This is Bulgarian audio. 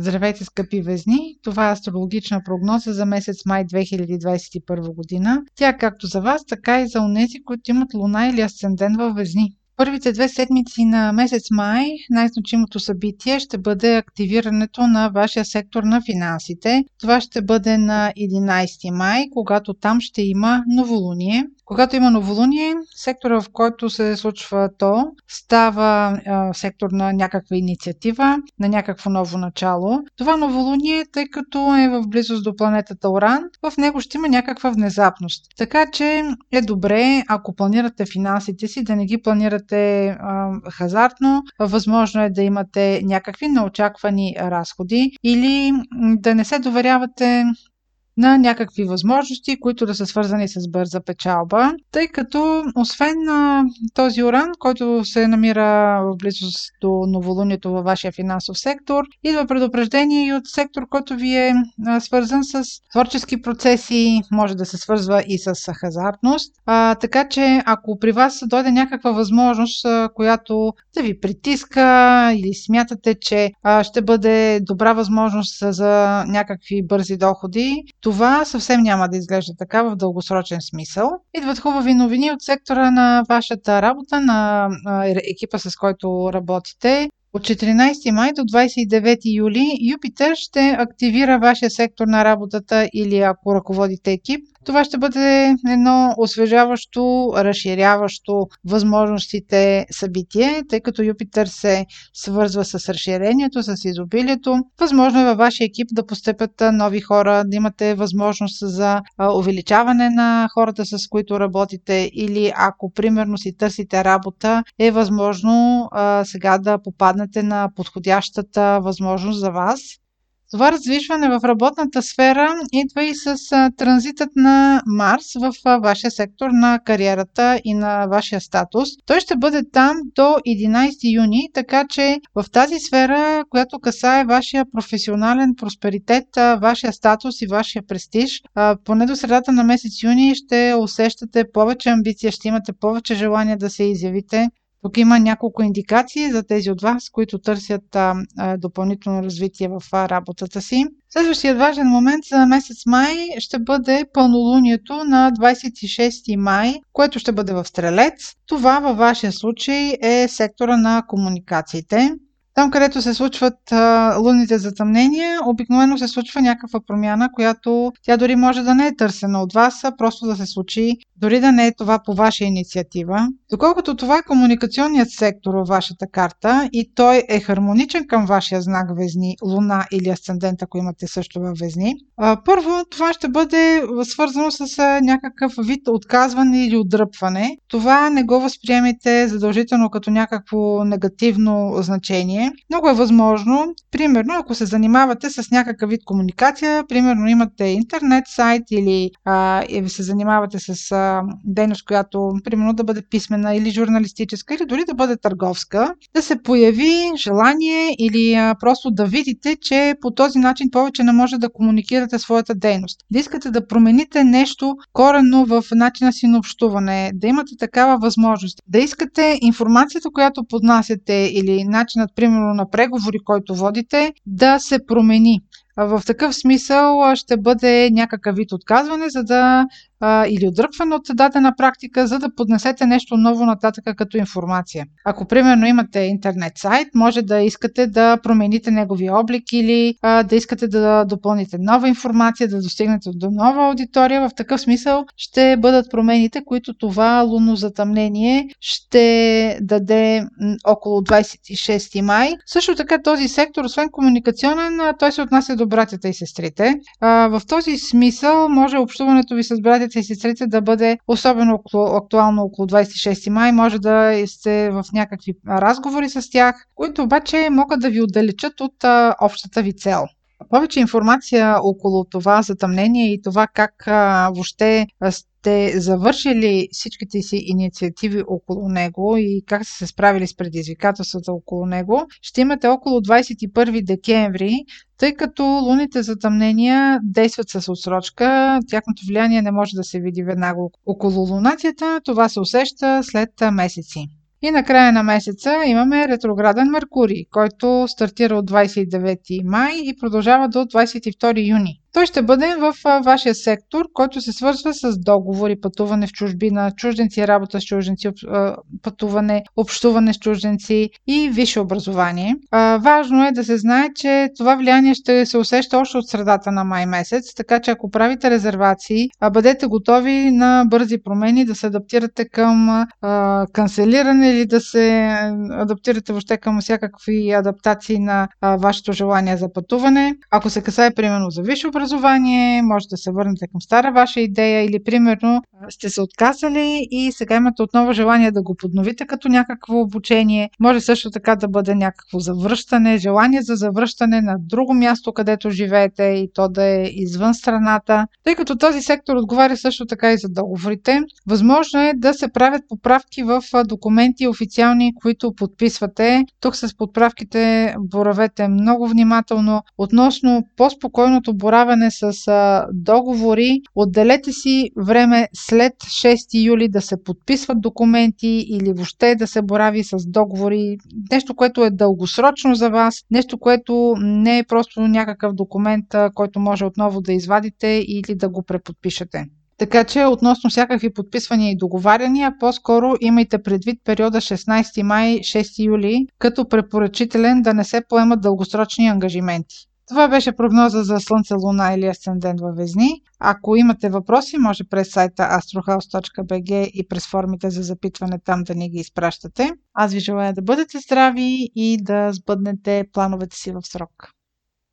Здравейте, скъпи везни! Това е астрологична прогноза за месец май 2021 година. Тя както за вас, така и за унези, които имат луна или асцендент във везни. Първите две седмици на месец май най-значимото събитие ще бъде активирането на вашия сектор на финансите. Това ще бъде на 11 май, когато там ще има новолуние. Когато има новолуние, сектора, в който се случва то, става а, сектор на някаква инициатива, на някакво ново начало. Това новолуние, тъй като е в близост до планетата Оран, в него ще има някаква внезапност. Така че е добре, ако планирате финансите си, да не ги планирате а, хазартно. Възможно е да имате някакви неочаквани разходи или да не се доверявате на някакви възможности, които да са свързани с бърза печалба, тъй като освен на този уран, който се намира в близост до новолунието във вашия финансов сектор, идва предупреждение и от сектор, който ви е свързан с творчески процеси, може да се свързва и с хазартност. А, така че ако при вас дойде някаква възможност, която да ви притиска или смятате, че а, ще бъде добра възможност за някакви бързи доходи, това съвсем няма да изглежда така в дългосрочен смисъл. Идват хубави новини от сектора на вашата работа, на екипа с който работите. От 14 май до 29 юли Юпитер ще активира вашия сектор на работата или ако ръководите екип. Това ще бъде едно освежаващо, разширяващо възможностите събитие, тъй като Юпитер се свързва с разширението, с изобилието. Възможно е във вашия екип да постъпят нови хора, да имате възможност за увеличаване на хората, с които работите или ако примерно си търсите работа, е възможно а, сега да попаднете на подходящата възможност за вас. Това раздвижване в работната сфера идва и с транзитът на Марс в вашия сектор на кариерата и на вашия статус. Той ще бъде там до 11 юни, така че в тази сфера, която касае вашия професионален просперитет, вашия статус и вашия престиж, поне до средата на месец юни ще усещате повече амбиция, ще имате повече желание да се изявите, тук има няколко индикации за тези от вас, които търсят а, допълнително развитие в а, работата си. Следващият важен момент за месец май ще бъде пълнолунието на 26 май, което ще бъде в Стрелец. Това във вашия случай е сектора на комуникациите. Там, където се случват а, лунните затъмнения, обикновено се случва някаква промяна, която тя дори може да не е търсена от вас, а просто да се случи, дори да не е това по ваша инициатива. Доколкото това е комуникационният сектор във вашата карта и той е хармоничен към вашия знак Везни, Луна или Асцендент, ако имате също във Везни, първо това ще бъде свързано с някакъв вид отказване или отдръпване. Това не го възприемете задължително като някакво негативно значение много е възможно, примерно, ако се занимавате с някакъв вид комуникация, примерно имате интернет сайт или а, се занимавате с дейност, която, примерно, да бъде писмена или журналистическа, или дори да бъде търговска, да се появи желание или а, просто да видите, че по този начин повече не може да комуникирате своята дейност. Да искате да промените нещо коренно в начина си на общуване, да имате такава възможност, да искате информацията, която поднасяте или начинът, примерно на преговори, който водите, да се промени. В такъв смисъл ще бъде някакъв вид отказване, за да а, или отдръпване от дадена практика, за да поднесете нещо ново нататък като информация. Ако примерно имате интернет сайт, може да искате да промените неговия облик или а, да искате да допълните нова информация, да достигнете до нова аудитория. В такъв смисъл ще бъдат промените, които това лунно затъмнение ще даде около 26 май. Също така този сектор, освен комуникационен, той се отнася до братята и сестрите. А, в този смисъл може общуването ви с братята братята да бъде особено актуално около 26 май. Може да сте в някакви разговори с тях, които обаче могат да ви отдалечат от общата ви цел повече информация около това затъмнение и това как а, въобще сте завършили всичките си инициативи около него и как сте се справили с предизвикателствата около него, ще имате около 21 декември, тъй като луните затъмнения действат с отсрочка, тяхното влияние не може да се види веднага около лунацията, това се усеща след месеци. И на края на месеца имаме ретрограден Меркурий, който стартира от 29 май и продължава до 22 юни. Той ще бъде в вашия сектор, който се свързва с договори, пътуване в чужбина, чужденци, работа с чужденци, пътуване, общуване с чужденци и висше образование. Важно е да се знае, че това влияние ще се усеща още от средата на май месец, така че ако правите резервации, бъдете готови на бързи промени, да се адаптирате към канцелиране или да се адаптирате въобще към всякакви адаптации на вашето желание за пътуване. Ако се касае примерно за висше образование, може да се върнете към стара ваша идея или примерно сте се отказали и сега имате отново желание да го подновите като някакво обучение. Може също така да бъде някакво завръщане, желание за завръщане на друго място, където живеете и то да е извън страната. Тъй като този сектор отговаря също така и за договорите, възможно е да се правят поправки в документи официални, които подписвате. Тук с подправките боравете много внимателно. Относно по-спокойното боравене с договори, отделете си време след 6 юли да се подписват документи или въобще да се борави с договори. Нещо, което е дългосрочно за вас, нещо, което не е просто някакъв документ, който може отново да извадите или да го преподпишете. Така че относно всякакви подписвания и договаряния, по-скоро имайте предвид периода 16 май 6 юли като препоръчителен да не се поемат дългосрочни ангажименти. Това беше прогноза за Слънце, Луна или Асцендент във Везни. Ако имате въпроси, може през сайта astrohouse.bg и през формите за запитване там да ни ги изпращате. Аз ви желая да бъдете здрави и да сбъднете плановете си в срок.